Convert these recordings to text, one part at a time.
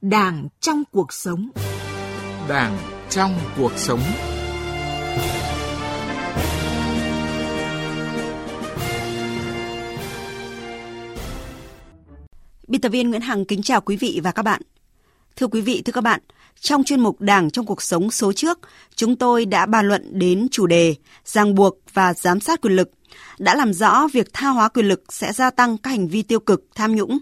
Đảng trong cuộc sống. Đảng trong cuộc sống. Biên tập viên Nguyễn Hằng kính chào quý vị và các bạn. Thưa quý vị, thưa các bạn, trong chuyên mục Đảng trong cuộc sống số trước, chúng tôi đã bàn luận đến chủ đề ràng buộc và giám sát quyền lực, đã làm rõ việc tha hóa quyền lực sẽ gia tăng các hành vi tiêu cực, tham nhũng.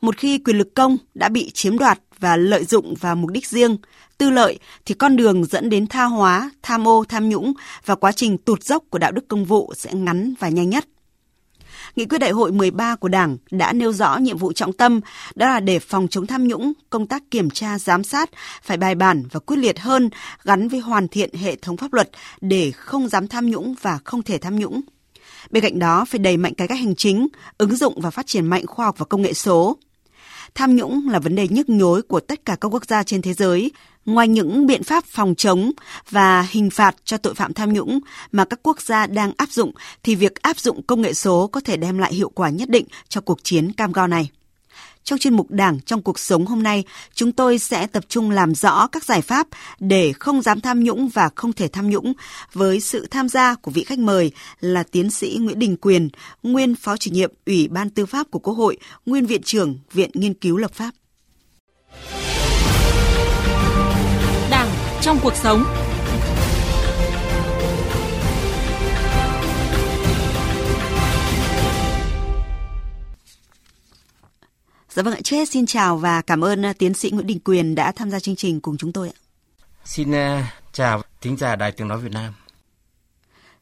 Một khi quyền lực công đã bị chiếm đoạt và lợi dụng vào mục đích riêng, tư lợi thì con đường dẫn đến tha hóa, tham ô, tham nhũng và quá trình tụt dốc của đạo đức công vụ sẽ ngắn và nhanh nhất. Nghị quyết đại hội 13 của Đảng đã nêu rõ nhiệm vụ trọng tâm đó là để phòng chống tham nhũng, công tác kiểm tra giám sát phải bài bản và quyết liệt hơn gắn với hoàn thiện hệ thống pháp luật để không dám tham nhũng và không thể tham nhũng. Bên cạnh đó phải đẩy mạnh cải cách hành chính, ứng dụng và phát triển mạnh khoa học và công nghệ số. Tham nhũng là vấn đề nhức nhối của tất cả các quốc gia trên thế giới. Ngoài những biện pháp phòng chống và hình phạt cho tội phạm tham nhũng mà các quốc gia đang áp dụng, thì việc áp dụng công nghệ số có thể đem lại hiệu quả nhất định cho cuộc chiến cam go này. Trong chuyên mục Đảng trong cuộc sống hôm nay, chúng tôi sẽ tập trung làm rõ các giải pháp để không dám tham nhũng và không thể tham nhũng với sự tham gia của vị khách mời là tiến sĩ Nguyễn Đình Quyền, nguyên phó chủ nhiệm Ủy ban Tư pháp của Quốc hội, nguyên viện trưởng Viện Nghiên cứu Lập pháp. Đảng trong cuộc sống Dạ vâng ạ, trước hết xin chào và cảm ơn uh, tiến sĩ Nguyễn Đình Quyền đã tham gia chương trình cùng chúng tôi ạ. Xin uh, chào thính giả Đài Tiếng Nói Việt Nam.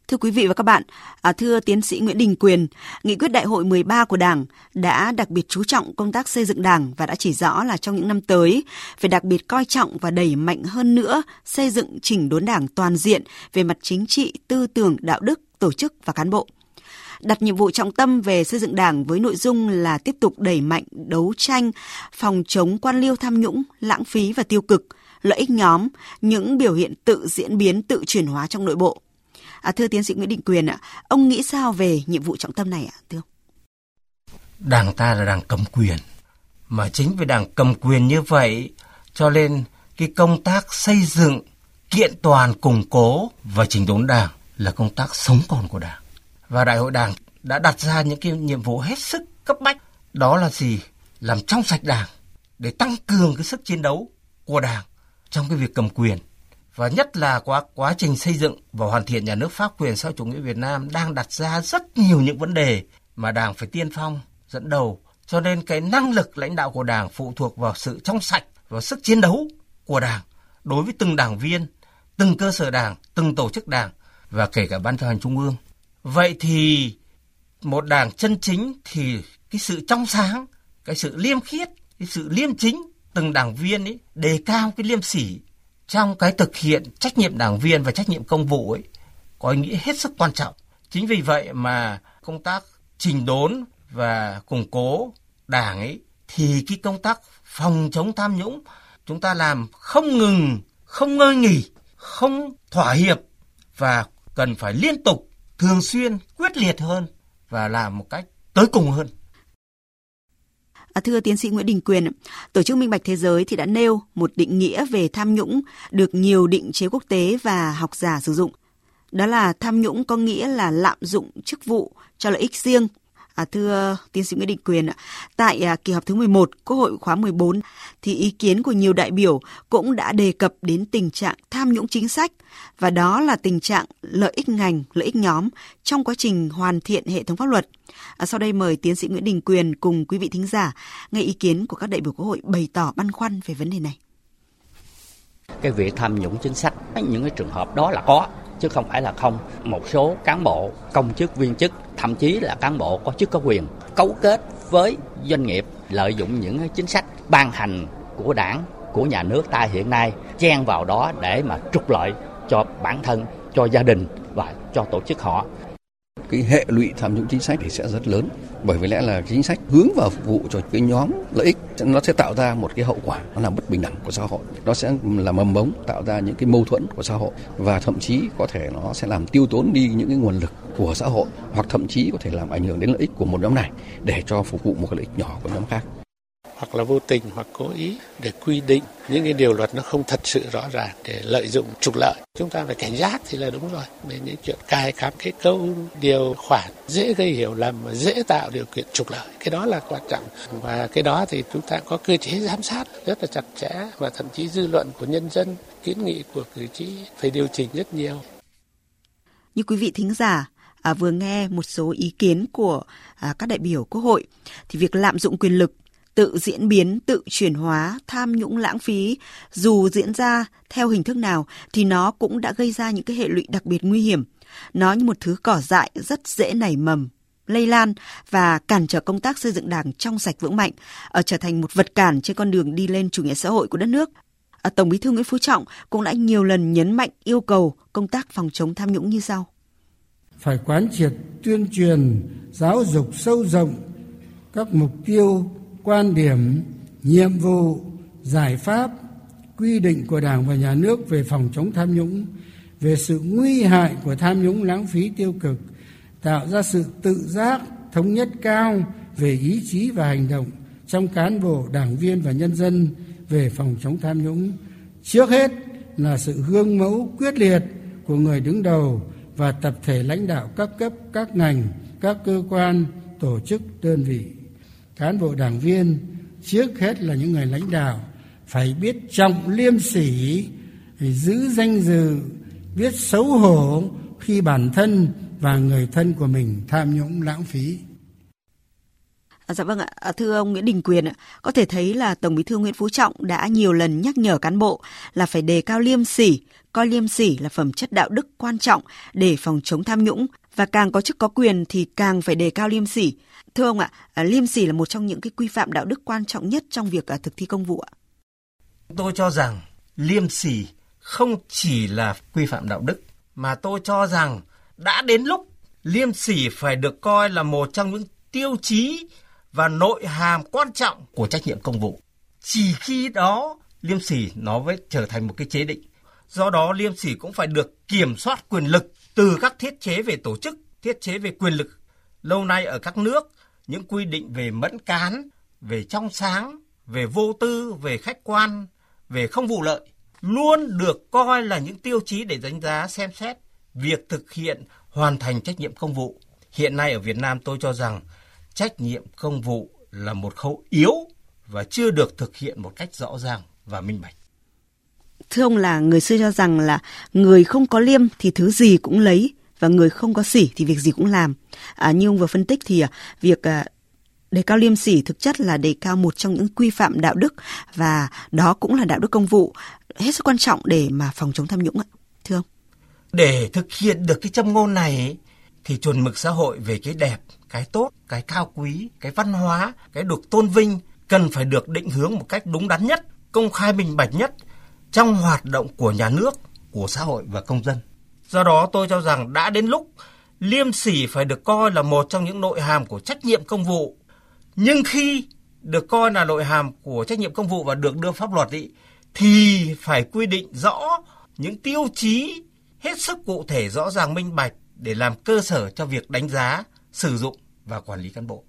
Thưa quý vị và các bạn, à, thưa tiến sĩ Nguyễn Đình Quyền, nghị quyết đại hội 13 của Đảng đã đặc biệt chú trọng công tác xây dựng Đảng và đã chỉ rõ là trong những năm tới phải đặc biệt coi trọng và đẩy mạnh hơn nữa xây dựng chỉnh đốn Đảng toàn diện về mặt chính trị, tư tưởng, đạo đức, tổ chức và cán bộ đặt nhiệm vụ trọng tâm về xây dựng đảng với nội dung là tiếp tục đẩy mạnh đấu tranh, phòng chống quan liêu tham nhũng, lãng phí và tiêu cực, lợi ích nhóm, những biểu hiện tự diễn biến, tự chuyển hóa trong nội bộ. À, thưa tiến sĩ Nguyễn Đình Quyền ạ, ông nghĩ sao về nhiệm vụ trọng tâm này ạ, thưa ông? Đảng ta là đảng cầm quyền, mà chính vì đảng cầm quyền như vậy, cho nên cái công tác xây dựng, kiện toàn, củng cố và chỉnh đốn đảng là công tác sống còn của đảng và đại hội đảng đã đặt ra những cái nhiệm vụ hết sức cấp bách. Đó là gì? Làm trong sạch đảng, để tăng cường cái sức chiến đấu của đảng trong cái việc cầm quyền. Và nhất là quá quá trình xây dựng và hoàn thiện nhà nước pháp quyền xã chủ nghĩa Việt Nam đang đặt ra rất nhiều những vấn đề mà đảng phải tiên phong, dẫn đầu. Cho nên cái năng lực lãnh đạo của đảng phụ thuộc vào sự trong sạch và sức chiến đấu của đảng đối với từng đảng viên, từng cơ sở đảng, từng tổ chức đảng và kể cả ban chấp hành trung ương. Vậy thì một đảng chân chính thì cái sự trong sáng, cái sự liêm khiết, cái sự liêm chính từng đảng viên ấy đề cao cái liêm sỉ trong cái thực hiện trách nhiệm đảng viên và trách nhiệm công vụ ấy có ý nghĩa hết sức quan trọng. Chính vì vậy mà công tác trình đốn và củng cố đảng ấy thì cái công tác phòng chống tham nhũng chúng ta làm không ngừng, không ngơi nghỉ, không thỏa hiệp và cần phải liên tục thường xuyên, quyết liệt hơn và làm một cách tới cùng hơn. À, thưa tiến sĩ Nguyễn Đình Quyền, Tổ chức Minh bạch Thế giới thì đã nêu một định nghĩa về tham nhũng được nhiều định chế quốc tế và học giả sử dụng. Đó là tham nhũng có nghĩa là lạm dụng chức vụ cho lợi ích riêng À, thưa tiến sĩ Nguyễn Định Quyền, tại à, kỳ họp thứ 11 Quốc hội khóa 14 thì ý kiến của nhiều đại biểu cũng đã đề cập đến tình trạng tham nhũng chính sách và đó là tình trạng lợi ích ngành, lợi ích nhóm trong quá trình hoàn thiện hệ thống pháp luật. À, sau đây mời tiến sĩ Nguyễn Đình Quyền cùng quý vị thính giả nghe ý kiến của các đại biểu Quốc hội bày tỏ băn khoăn về vấn đề này. Cái việc tham nhũng chính sách, những cái trường hợp đó là có chứ không phải là không. Một số cán bộ, công chức, viên chức, thậm chí là cán bộ có chức có quyền cấu kết với doanh nghiệp lợi dụng những chính sách ban hành của đảng, của nhà nước ta hiện nay chen vào đó để mà trục lợi cho bản thân, cho gia đình và cho tổ chức họ cái hệ lụy tham nhũng chính sách thì sẽ rất lớn. Bởi vì lẽ là chính sách hướng vào phục vụ cho cái nhóm lợi ích nó sẽ tạo ra một cái hậu quả, nó làm bất bình đẳng của xã hội. Nó sẽ là mầm mống, tạo ra những cái mâu thuẫn của xã hội. Và thậm chí có thể nó sẽ làm tiêu tốn đi những cái nguồn lực của xã hội, hoặc thậm chí có thể làm ảnh hưởng đến lợi ích của một nhóm này để cho phục vụ một cái lợi ích nhỏ của nhóm khác hoặc là vô tình hoặc cố ý để quy định những cái điều luật nó không thật sự rõ ràng để lợi dụng trục lợi. Chúng ta phải cảnh giác thì là đúng rồi. Về những chuyện cài cắm cái câu điều khoản dễ gây hiểu lầm và dễ tạo điều kiện trục lợi. Cái đó là quan trọng và cái đó thì chúng ta có cơ chế giám sát rất là chặt chẽ và thậm chí dư luận của nhân dân, kiến nghị của cử tri phải điều chỉnh rất nhiều. Như quý vị thính giả à, vừa nghe một số ý kiến của à, các đại biểu Quốc hội thì việc lạm dụng quyền lực tự diễn biến, tự chuyển hóa, tham nhũng lãng phí, dù diễn ra theo hình thức nào thì nó cũng đã gây ra những cái hệ lụy đặc biệt nguy hiểm. Nó như một thứ cỏ dại rất dễ nảy mầm, lây lan và cản trở công tác xây dựng đảng trong sạch vững mạnh, ở trở thành một vật cản trên con đường đi lên chủ nghĩa xã hội của đất nước. Ở Tổng Bí thư Nguyễn Phú Trọng cũng đã nhiều lần nhấn mạnh yêu cầu công tác phòng chống tham nhũng như sau. Phải quán triệt tuyên truyền, giáo dục sâu rộng các mục tiêu quan điểm, nhiệm vụ, giải pháp, quy định của đảng và nhà nước về phòng chống tham nhũng, về sự nguy hại của tham nhũng lãng phí tiêu cực, tạo ra sự tự giác, thống nhất cao về ý chí và hành động trong cán bộ, đảng viên và nhân dân về phòng chống tham nhũng. Trước hết là sự gương mẫu quyết liệt của người đứng đầu và tập thể lãnh đạo các cấp, các ngành, các cơ quan, tổ chức, đơn vị cán bộ đảng viên trước hết là những người lãnh đạo phải biết trọng liêm sỉ phải giữ danh dự biết xấu hổ khi bản thân và người thân của mình tham nhũng lãng phí. À, dạ vâng ạ, à, thưa ông Nguyễn Đình Quyền ạ, có thể thấy là Tổng Bí thư Nguyễn Phú Trọng đã nhiều lần nhắc nhở cán bộ là phải đề cao liêm sỉ, coi liêm sỉ là phẩm chất đạo đức quan trọng để phòng chống tham nhũng. Và càng có chức có quyền thì càng phải đề cao liêm sỉ. Thưa ông ạ, à, liêm sỉ là một trong những cái quy phạm đạo đức quan trọng nhất trong việc à, thực thi công vụ ạ. Tôi cho rằng liêm sỉ không chỉ là quy phạm đạo đức mà tôi cho rằng đã đến lúc liêm sỉ phải được coi là một trong những tiêu chí và nội hàm quan trọng của trách nhiệm công vụ. Chỉ khi đó liêm sỉ nó mới trở thành một cái chế định. Do đó liêm sỉ cũng phải được kiểm soát quyền lực từ các thiết chế về tổ chức, thiết chế về quyền lực. Lâu nay ở các nước, những quy định về mẫn cán, về trong sáng, về vô tư, về khách quan, về không vụ lợi luôn được coi là những tiêu chí để đánh giá xem xét việc thực hiện hoàn thành trách nhiệm công vụ. Hiện nay ở Việt Nam tôi cho rằng trách nhiệm công vụ là một khâu yếu và chưa được thực hiện một cách rõ ràng và minh bạch. Thưa ông là người xưa cho rằng là người không có liêm thì thứ gì cũng lấy và người không có sỉ thì việc gì cũng làm. À, như ông vừa phân tích thì à, việc à, đề cao liêm sỉ thực chất là đề cao một trong những quy phạm đạo đức và đó cũng là đạo đức công vụ hết sức quan trọng để mà phòng chống tham nhũng ạ. Thưa ông. Để thực hiện được cái châm ngôn này thì chuẩn mực xã hội về cái đẹp, cái tốt, cái cao quý, cái văn hóa, cái được tôn vinh cần phải được định hướng một cách đúng đắn nhất, công khai minh bạch nhất trong hoạt động của nhà nước, của xã hội và công dân. Do đó tôi cho rằng đã đến lúc liêm sỉ phải được coi là một trong những nội hàm của trách nhiệm công vụ. Nhưng khi được coi là nội hàm của trách nhiệm công vụ và được đưa pháp luật ý, thì phải quy định rõ những tiêu chí hết sức cụ thể rõ ràng minh bạch để làm cơ sở cho việc đánh giá, sử dụng và quản lý cán bộ.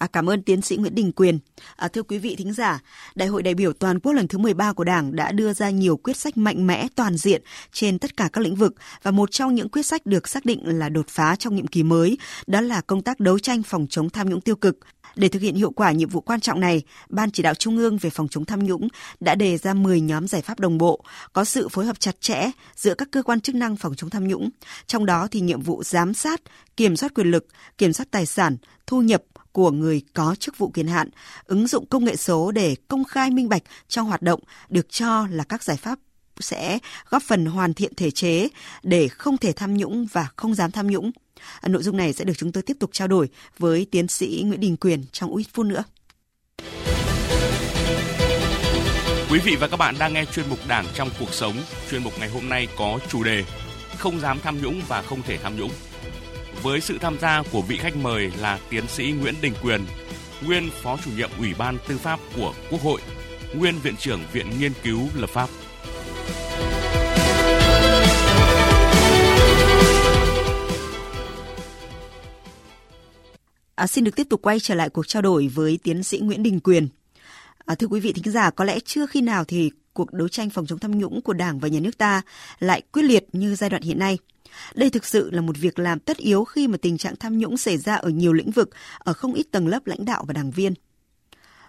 À, cảm ơn tiến sĩ Nguyễn Đình Quyền. À, thưa quý vị thính giả, Đại hội đại biểu toàn quốc lần thứ 13 của Đảng đã đưa ra nhiều quyết sách mạnh mẽ toàn diện trên tất cả các lĩnh vực và một trong những quyết sách được xác định là đột phá trong nhiệm kỳ mới, đó là công tác đấu tranh phòng chống tham nhũng tiêu cực. Để thực hiện hiệu quả nhiệm vụ quan trọng này, Ban chỉ đạo Trung ương về phòng chống tham nhũng đã đề ra 10 nhóm giải pháp đồng bộ, có sự phối hợp chặt chẽ giữa các cơ quan chức năng phòng chống tham nhũng. Trong đó thì nhiệm vụ giám sát, kiểm soát quyền lực, kiểm soát tài sản, thu nhập, của người có chức vụ quyền hạn, ứng dụng công nghệ số để công khai minh bạch trong hoạt động được cho là các giải pháp sẽ góp phần hoàn thiện thể chế để không thể tham nhũng và không dám tham nhũng. Nội dung này sẽ được chúng tôi tiếp tục trao đổi với tiến sĩ Nguyễn Đình Quyền trong ít phút nữa. Quý vị và các bạn đang nghe chuyên mục Đảng trong cuộc sống. Chuyên mục ngày hôm nay có chủ đề Không dám tham nhũng và không thể tham nhũng với sự tham gia của vị khách mời là tiến sĩ Nguyễn Đình Quyền, nguyên Phó chủ nhiệm Ủy ban Tư pháp của Quốc hội, nguyên Viện trưởng Viện Nghiên cứu Lập pháp. À, xin được tiếp tục quay trở lại cuộc trao đổi với tiến sĩ Nguyễn Đình Quyền. À, thưa quý vị thính giả, có lẽ chưa khi nào thì cuộc đấu tranh phòng chống tham nhũng của Đảng và Nhà nước ta lại quyết liệt như giai đoạn hiện nay. Đây thực sự là một việc làm tất yếu khi mà tình trạng tham nhũng xảy ra ở nhiều lĩnh vực, ở không ít tầng lớp lãnh đạo và đảng viên.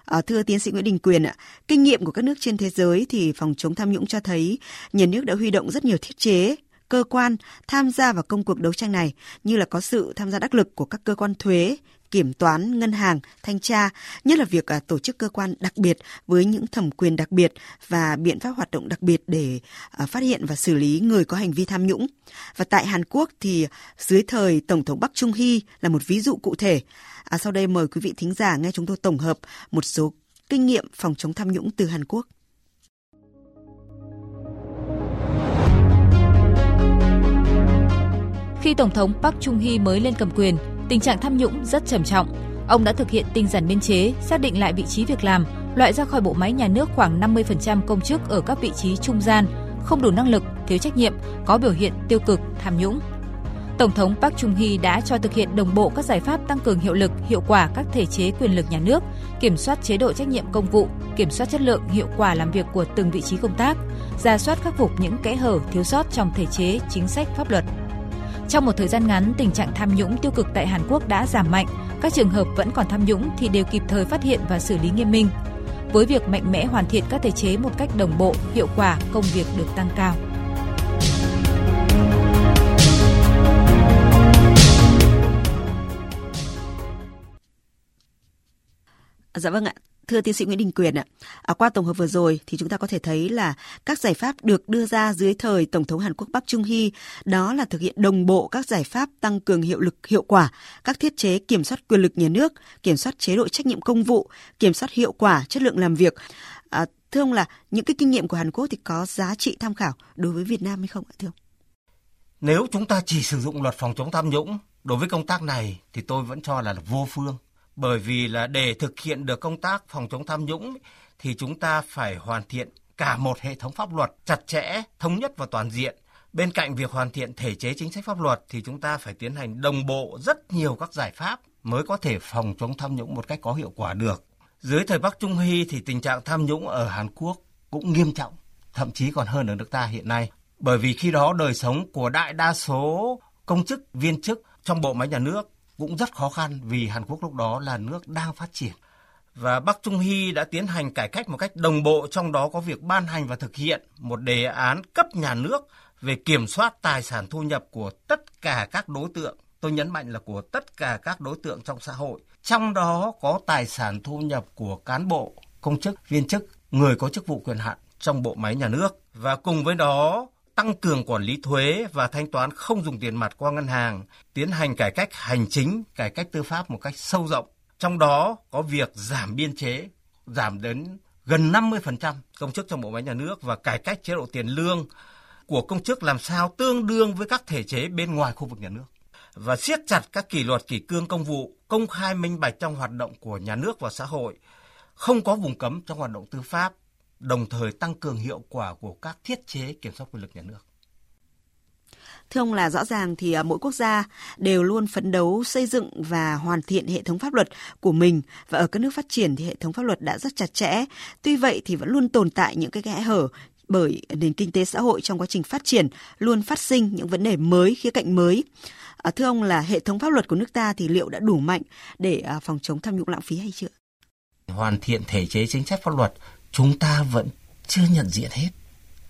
À, thưa tiến sĩ Nguyễn Đình Quyền ạ, kinh nghiệm của các nước trên thế giới thì phòng chống tham nhũng cho thấy nhà nước đã huy động rất nhiều thiết chế, cơ quan tham gia vào công cuộc đấu tranh này như là có sự tham gia đắc lực của các cơ quan thuế, kiểm toán, ngân hàng, thanh tra, nhất là việc à, tổ chức cơ quan đặc biệt với những thẩm quyền đặc biệt và biện pháp hoạt động đặc biệt để à, phát hiện và xử lý người có hành vi tham nhũng. Và tại Hàn Quốc thì dưới thời Tổng thống Bắc Trung Hy là một ví dụ cụ thể. À, sau đây mời quý vị thính giả nghe chúng tôi tổng hợp một số kinh nghiệm phòng chống tham nhũng từ Hàn Quốc. Khi Tổng thống Park Chung-hee mới lên cầm quyền, tình trạng tham nhũng rất trầm trọng. Ông đã thực hiện tinh giản biên chế, xác định lại vị trí việc làm, loại ra khỏi bộ máy nhà nước khoảng 50% công chức ở các vị trí trung gian, không đủ năng lực, thiếu trách nhiệm, có biểu hiện tiêu cực, tham nhũng. Tổng thống Park Chung-hee đã cho thực hiện đồng bộ các giải pháp tăng cường hiệu lực, hiệu quả các thể chế quyền lực nhà nước, kiểm soát chế độ trách nhiệm công vụ, kiểm soát chất lượng, hiệu quả làm việc của từng vị trí công tác, ra soát khắc phục những kẽ hở, thiếu sót trong thể chế, chính sách pháp luật. Trong một thời gian ngắn, tình trạng tham nhũng tiêu cực tại Hàn Quốc đã giảm mạnh. Các trường hợp vẫn còn tham nhũng thì đều kịp thời phát hiện và xử lý nghiêm minh. Với việc mạnh mẽ hoàn thiện các thể chế một cách đồng bộ, hiệu quả, công việc được tăng cao. Dạ vâng ạ. Thưa tiến sĩ Nguyễn Đình Quyền ạ, à, qua tổng hợp vừa rồi thì chúng ta có thể thấy là các giải pháp được đưa ra dưới thời Tổng thống Hàn Quốc Park Chung Hee đó là thực hiện đồng bộ các giải pháp tăng cường hiệu lực hiệu quả, các thiết chế kiểm soát quyền lực nhà nước, kiểm soát chế độ trách nhiệm công vụ, kiểm soát hiệu quả chất lượng làm việc. À, thưa ông là những cái kinh nghiệm của Hàn Quốc thì có giá trị tham khảo đối với Việt Nam hay không ạ thưa ông? Nếu chúng ta chỉ sử dụng luật phòng chống tham nhũng đối với công tác này thì tôi vẫn cho là vô phương bởi vì là để thực hiện được công tác phòng chống tham nhũng thì chúng ta phải hoàn thiện cả một hệ thống pháp luật chặt chẽ, thống nhất và toàn diện. Bên cạnh việc hoàn thiện thể chế chính sách pháp luật thì chúng ta phải tiến hành đồng bộ rất nhiều các giải pháp mới có thể phòng chống tham nhũng một cách có hiệu quả được. Dưới thời Bắc Trung Hy thì tình trạng tham nhũng ở Hàn Quốc cũng nghiêm trọng, thậm chí còn hơn ở nước ta hiện nay. Bởi vì khi đó đời sống của đại đa số công chức, viên chức trong bộ máy nhà nước cũng rất khó khăn vì Hàn Quốc lúc đó là nước đang phát triển. Và Bắc Trung Hy đã tiến hành cải cách một cách đồng bộ, trong đó có việc ban hành và thực hiện một đề án cấp nhà nước về kiểm soát tài sản thu nhập của tất cả các đối tượng. Tôi nhấn mạnh là của tất cả các đối tượng trong xã hội. Trong đó có tài sản thu nhập của cán bộ, công chức, viên chức, người có chức vụ quyền hạn trong bộ máy nhà nước. Và cùng với đó tăng cường quản lý thuế và thanh toán không dùng tiền mặt qua ngân hàng, tiến hành cải cách hành chính, cải cách tư pháp một cách sâu rộng. Trong đó có việc giảm biên chế, giảm đến gần 50% công chức trong bộ máy nhà nước và cải cách chế độ tiền lương của công chức làm sao tương đương với các thể chế bên ngoài khu vực nhà nước và siết chặt các kỷ luật kỷ cương công vụ, công khai minh bạch trong hoạt động của nhà nước và xã hội, không có vùng cấm trong hoạt động tư pháp, đồng thời tăng cường hiệu quả của các thiết chế kiểm soát quyền lực nhà nước. Thưa ông là rõ ràng thì à, mỗi quốc gia đều luôn phấn đấu xây dựng và hoàn thiện hệ thống pháp luật của mình và ở các nước phát triển thì hệ thống pháp luật đã rất chặt chẽ. Tuy vậy thì vẫn luôn tồn tại những cái kẽ hở bởi nền kinh tế xã hội trong quá trình phát triển luôn phát sinh những vấn đề mới, khía cạnh mới. À, thưa ông là hệ thống pháp luật của nước ta thì liệu đã đủ mạnh để à, phòng chống tham nhũng lãng phí hay chưa? Hoàn thiện thể chế chính sách pháp luật chúng ta vẫn chưa nhận diện hết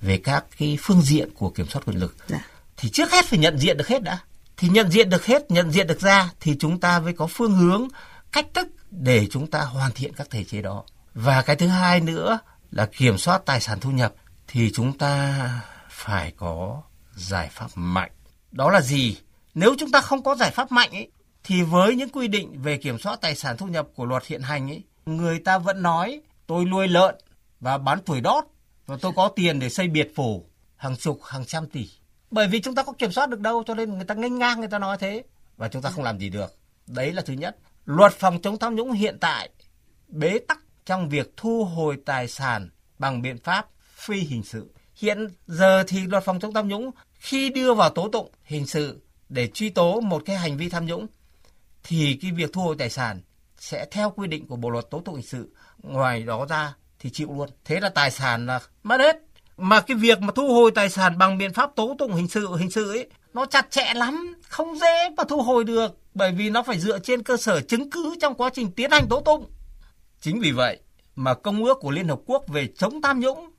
về các cái phương diện của kiểm soát quyền lực. Dạ. Thì trước hết phải nhận diện được hết đã. Thì nhận diện được hết, nhận diện được ra thì chúng ta mới có phương hướng, cách thức để chúng ta hoàn thiện các thể chế đó. Và cái thứ hai nữa là kiểm soát tài sản thu nhập thì chúng ta phải có giải pháp mạnh. Đó là gì? Nếu chúng ta không có giải pháp mạnh ấy, thì với những quy định về kiểm soát tài sản thu nhập của luật hiện hành ấy, người ta vẫn nói tôi nuôi lợn và bán tuổi đót và tôi có tiền để xây biệt phủ, hàng chục, hàng trăm tỷ. Bởi vì chúng ta có kiểm soát được đâu, cho nên người ta nghênh ngang người ta nói thế. Và chúng ta không làm gì được. Đấy là thứ nhất. Luật phòng chống tham nhũng hiện tại bế tắc trong việc thu hồi tài sản bằng biện pháp phi hình sự. Hiện giờ thì luật phòng chống tham nhũng khi đưa vào tố tụng hình sự để truy tố một cái hành vi tham nhũng, thì cái việc thu hồi tài sản sẽ theo quy định của bộ luật tố tụng hình sự. Ngoài đó ra thì chịu luôn. Thế là tài sản là mất hết. Mà cái việc mà thu hồi tài sản bằng biện pháp tố tụng hình sự hình sự ấy, nó chặt chẽ lắm, không dễ mà thu hồi được, bởi vì nó phải dựa trên cơ sở chứng cứ trong quá trình tiến hành tố tụng. Chính vì vậy mà công ước của liên hợp quốc về chống tham nhũng,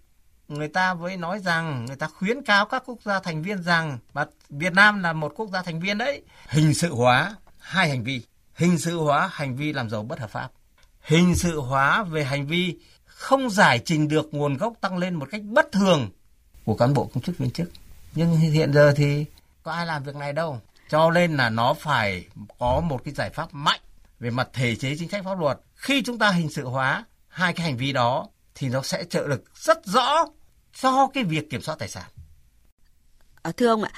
người ta mới nói rằng, người ta khuyến cáo các quốc gia thành viên rằng, mà Việt Nam là một quốc gia thành viên đấy, hình sự hóa hai hành vi. Hình sự hóa hành vi làm giàu bất hợp pháp. Hình sự hóa về hành vi không giải trình được nguồn gốc tăng lên một cách bất thường của cán bộ công chức viên chức nhưng hiện giờ thì có ai làm việc này đâu cho nên là nó phải có một cái giải pháp mạnh về mặt thể chế chính sách pháp luật khi chúng ta hình sự hóa hai cái hành vi đó thì nó sẽ trợ lực rất rõ cho cái việc kiểm soát tài sản. À, thưa ông ạ,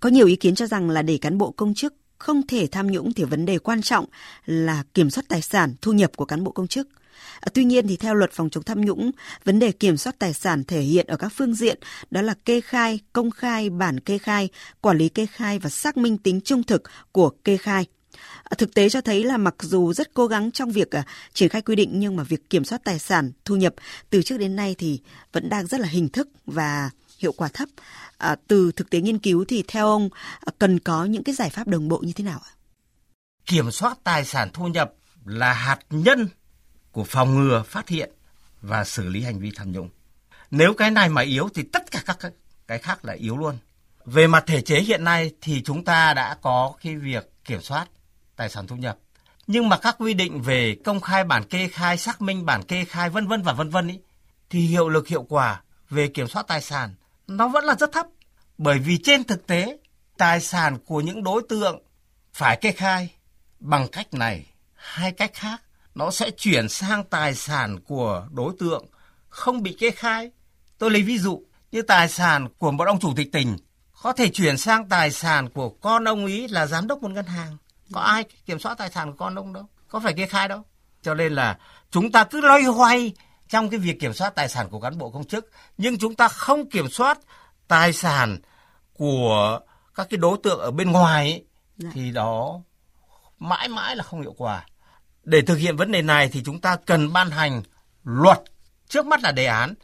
có nhiều ý kiến cho rằng là để cán bộ công chức không thể tham nhũng thì vấn đề quan trọng là kiểm soát tài sản, thu nhập của cán bộ công chức. À, tuy nhiên thì theo luật phòng chống tham nhũng, vấn đề kiểm soát tài sản thể hiện ở các phương diện đó là kê khai, công khai, bản kê khai, quản lý kê khai và xác minh tính trung thực của kê khai. À, thực tế cho thấy là mặc dù rất cố gắng trong việc à, triển khai quy định nhưng mà việc kiểm soát tài sản, thu nhập từ trước đến nay thì vẫn đang rất là hình thức và hiệu quả thấp. À, từ thực tế nghiên cứu thì theo ông cần có những cái giải pháp đồng bộ như thế nào ạ? Kiểm soát tài sản thu nhập là hạt nhân của phòng ngừa, phát hiện và xử lý hành vi tham nhũng. Nếu cái này mà yếu thì tất cả các cái khác là yếu luôn. Về mặt thể chế hiện nay thì chúng ta đã có cái việc kiểm soát tài sản thu nhập. Nhưng mà các quy định về công khai bản kê khai, xác minh bản kê khai vân vân và vân vân ý thì hiệu lực hiệu quả về kiểm soát tài sản nó vẫn là rất thấp. Bởi vì trên thực tế tài sản của những đối tượng phải kê khai bằng cách này hay cách khác nó sẽ chuyển sang tài sản của đối tượng không bị kê khai. Tôi lấy ví dụ như tài sản của một ông chủ tịch tỉnh có thể chuyển sang tài sản của con ông ý là giám đốc một ngân hàng có ai kiểm soát tài sản của con ông đâu có phải kê khai đâu cho nên là chúng ta cứ loay hoay trong cái việc kiểm soát tài sản của cán bộ công chức nhưng chúng ta không kiểm soát tài sản của các cái đối tượng ở bên ngoài ấy, dạ. thì đó mãi mãi là không hiệu quả để thực hiện vấn đề này thì chúng ta cần ban hành luật trước mắt là đề án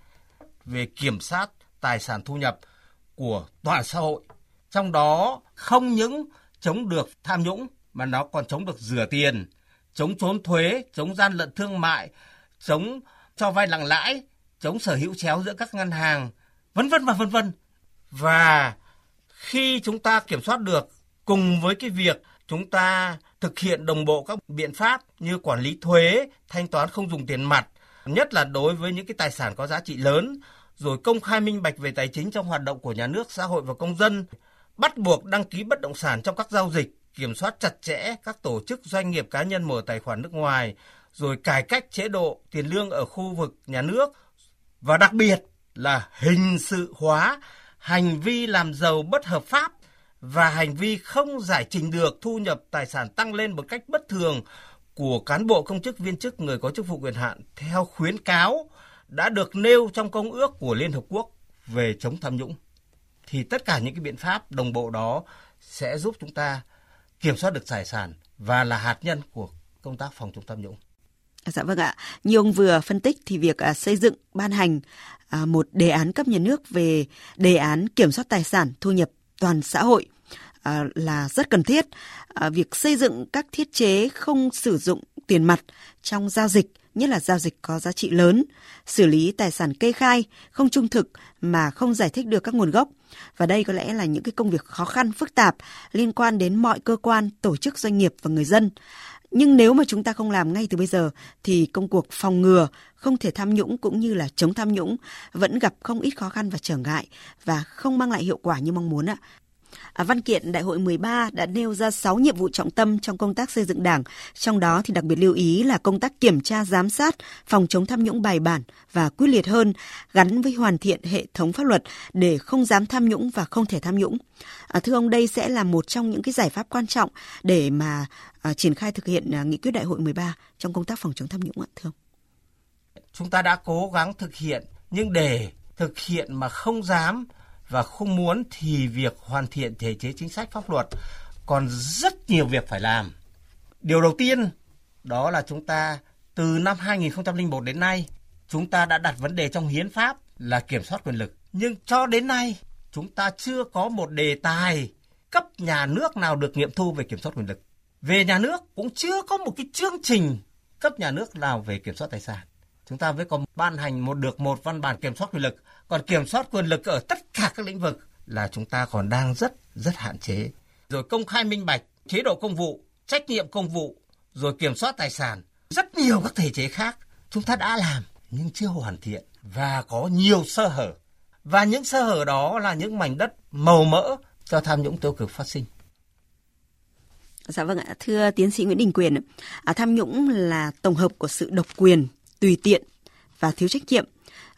về kiểm soát tài sản thu nhập của toàn xã hội trong đó không những chống được tham nhũng mà nó còn chống được rửa tiền, chống trốn thuế, chống gian lận thương mại, chống cho vay nặng lãi, chống sở hữu chéo giữa các ngân hàng, vân vân và vân vân. Và khi chúng ta kiểm soát được cùng với cái việc chúng ta thực hiện đồng bộ các biện pháp như quản lý thuế, thanh toán không dùng tiền mặt, nhất là đối với những cái tài sản có giá trị lớn, rồi công khai minh bạch về tài chính trong hoạt động của nhà nước, xã hội và công dân, bắt buộc đăng ký bất động sản trong các giao dịch, kiểm soát chặt chẽ các tổ chức doanh nghiệp cá nhân mở tài khoản nước ngoài, rồi cải cách chế độ tiền lương ở khu vực nhà nước và đặc biệt là hình sự hóa hành vi làm giàu bất hợp pháp và hành vi không giải trình được thu nhập tài sản tăng lên một cách bất thường của cán bộ công chức viên chức người có chức vụ quyền hạn theo khuyến cáo đã được nêu trong công ước của Liên Hợp Quốc về chống tham nhũng. Thì tất cả những cái biện pháp đồng bộ đó sẽ giúp chúng ta kiểm soát được tài sản và là hạt nhân của công tác phòng chống tham nhũng. Dạ vâng ạ. Như ông vừa phân tích thì việc à, xây dựng, ban hành à, một đề án cấp nhà nước về đề án kiểm soát tài sản, thu nhập toàn xã hội à, là rất cần thiết. À, việc xây dựng các thiết chế không sử dụng tiền mặt trong giao dịch nhất là giao dịch có giá trị lớn, xử lý tài sản kê khai, không trung thực mà không giải thích được các nguồn gốc. Và đây có lẽ là những cái công việc khó khăn, phức tạp liên quan đến mọi cơ quan, tổ chức doanh nghiệp và người dân. Nhưng nếu mà chúng ta không làm ngay từ bây giờ thì công cuộc phòng ngừa, không thể tham nhũng cũng như là chống tham nhũng vẫn gặp không ít khó khăn và trở ngại và không mang lại hiệu quả như mong muốn ạ. À, văn kiện Đại hội 13 đã nêu ra 6 nhiệm vụ trọng tâm trong công tác xây dựng Đảng, trong đó thì đặc biệt lưu ý là công tác kiểm tra giám sát, phòng chống tham nhũng bài bản và quyết liệt hơn, gắn với hoàn thiện hệ thống pháp luật để không dám tham nhũng và không thể tham nhũng. À, thưa ông, đây sẽ là một trong những cái giải pháp quan trọng để mà à, triển khai thực hiện à, nghị quyết Đại hội 13 trong công tác phòng chống tham nhũng ạ, thưa ông. Chúng ta đã cố gắng thực hiện nhưng để thực hiện mà không dám và không muốn thì việc hoàn thiện thể chế chính sách pháp luật còn rất nhiều việc phải làm. Điều đầu tiên đó là chúng ta từ năm 2001 đến nay chúng ta đã đặt vấn đề trong hiến pháp là kiểm soát quyền lực. Nhưng cho đến nay chúng ta chưa có một đề tài cấp nhà nước nào được nghiệm thu về kiểm soát quyền lực. Về nhà nước cũng chưa có một cái chương trình cấp nhà nước nào về kiểm soát tài sản. Chúng ta mới có ban hành một được một văn bản kiểm soát quyền lực, còn kiểm soát quyền lực ở tất cả các lĩnh vực là chúng ta còn đang rất rất hạn chế. Rồi công khai minh bạch, chế độ công vụ, trách nhiệm công vụ, rồi kiểm soát tài sản, rất nhiều các thể chế khác chúng ta đã làm nhưng chưa hoàn thiện và có nhiều sơ hở. Và những sơ hở đó là những mảnh đất màu mỡ cho tham nhũng tiêu cực phát sinh. Dạ vâng ạ, thưa tiến sĩ Nguyễn Đình Quyền, à, tham nhũng là tổng hợp của sự độc quyền, tùy tiện và thiếu trách nhiệm.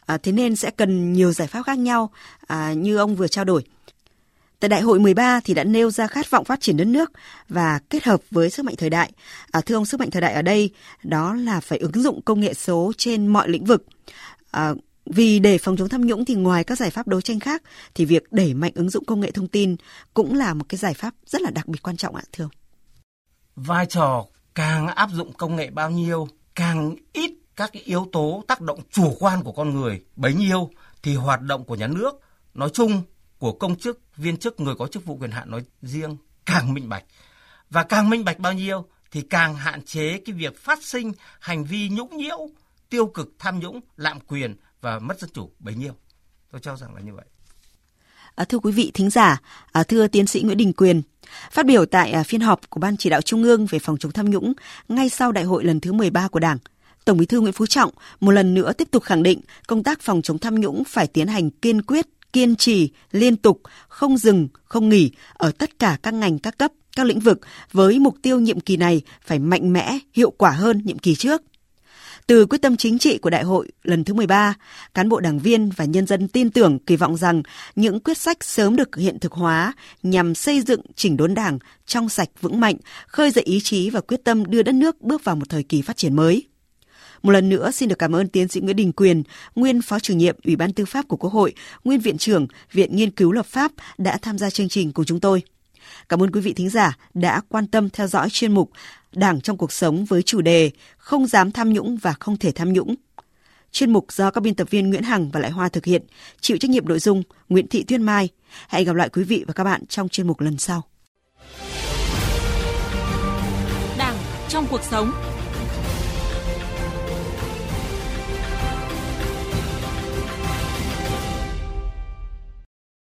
À, thế nên sẽ cần nhiều giải pháp khác nhau à, như ông vừa trao đổi. Tại đại hội 13 thì đã nêu ra khát vọng phát triển đất nước và kết hợp với sức mạnh thời đại. À, thưa ông, sức mạnh thời đại ở đây đó là phải ứng dụng công nghệ số trên mọi lĩnh vực. À, vì để phòng chống tham nhũng thì ngoài các giải pháp đấu tranh khác thì việc đẩy mạnh ứng dụng công nghệ thông tin cũng là một cái giải pháp rất là đặc biệt quan trọng ạ thưa ông. Vai trò càng áp dụng công nghệ bao nhiêu, càng ít các cái yếu tố tác động chủ quan của con người bấy nhiêu thì hoạt động của nhà nước nói chung của công chức, viên chức, người có chức vụ quyền hạn nói riêng càng minh bạch. Và càng minh bạch bao nhiêu thì càng hạn chế cái việc phát sinh hành vi nhũng nhiễu, tiêu cực tham nhũng, lạm quyền và mất dân chủ bấy nhiêu. Tôi cho rằng là như vậy. À, thưa quý vị thính giả, à, thưa tiến sĩ Nguyễn Đình Quyền, phát biểu tại à, phiên họp của Ban chỉ đạo Trung ương về phòng chống tham nhũng ngay sau đại hội lần thứ 13 của Đảng, Tổng Bí thư Nguyễn Phú Trọng một lần nữa tiếp tục khẳng định công tác phòng chống tham nhũng phải tiến hành kiên quyết, kiên trì, liên tục, không dừng, không nghỉ ở tất cả các ngành các cấp, các lĩnh vực với mục tiêu nhiệm kỳ này phải mạnh mẽ, hiệu quả hơn nhiệm kỳ trước. Từ quyết tâm chính trị của đại hội lần thứ 13, cán bộ đảng viên và nhân dân tin tưởng kỳ vọng rằng những quyết sách sớm được hiện thực hóa nhằm xây dựng chỉnh đốn đảng trong sạch vững mạnh, khơi dậy ý chí và quyết tâm đưa đất nước bước vào một thời kỳ phát triển mới. Một lần nữa xin được cảm ơn tiến sĩ Nguyễn Đình Quyền, nguyên phó chủ nhiệm Ủy ban Tư pháp của Quốc hội, nguyên viện trưởng Viện Nghiên cứu Lập pháp đã tham gia chương trình cùng chúng tôi. Cảm ơn quý vị thính giả đã quan tâm theo dõi chuyên mục Đảng trong cuộc sống với chủ đề Không dám tham nhũng và không thể tham nhũng. Chuyên mục do các biên tập viên Nguyễn Hằng và Lại Hoa thực hiện, chịu trách nhiệm nội dung Nguyễn Thị Tuyên Mai. Hẹn gặp lại quý vị và các bạn trong chuyên mục lần sau. Đảng trong cuộc sống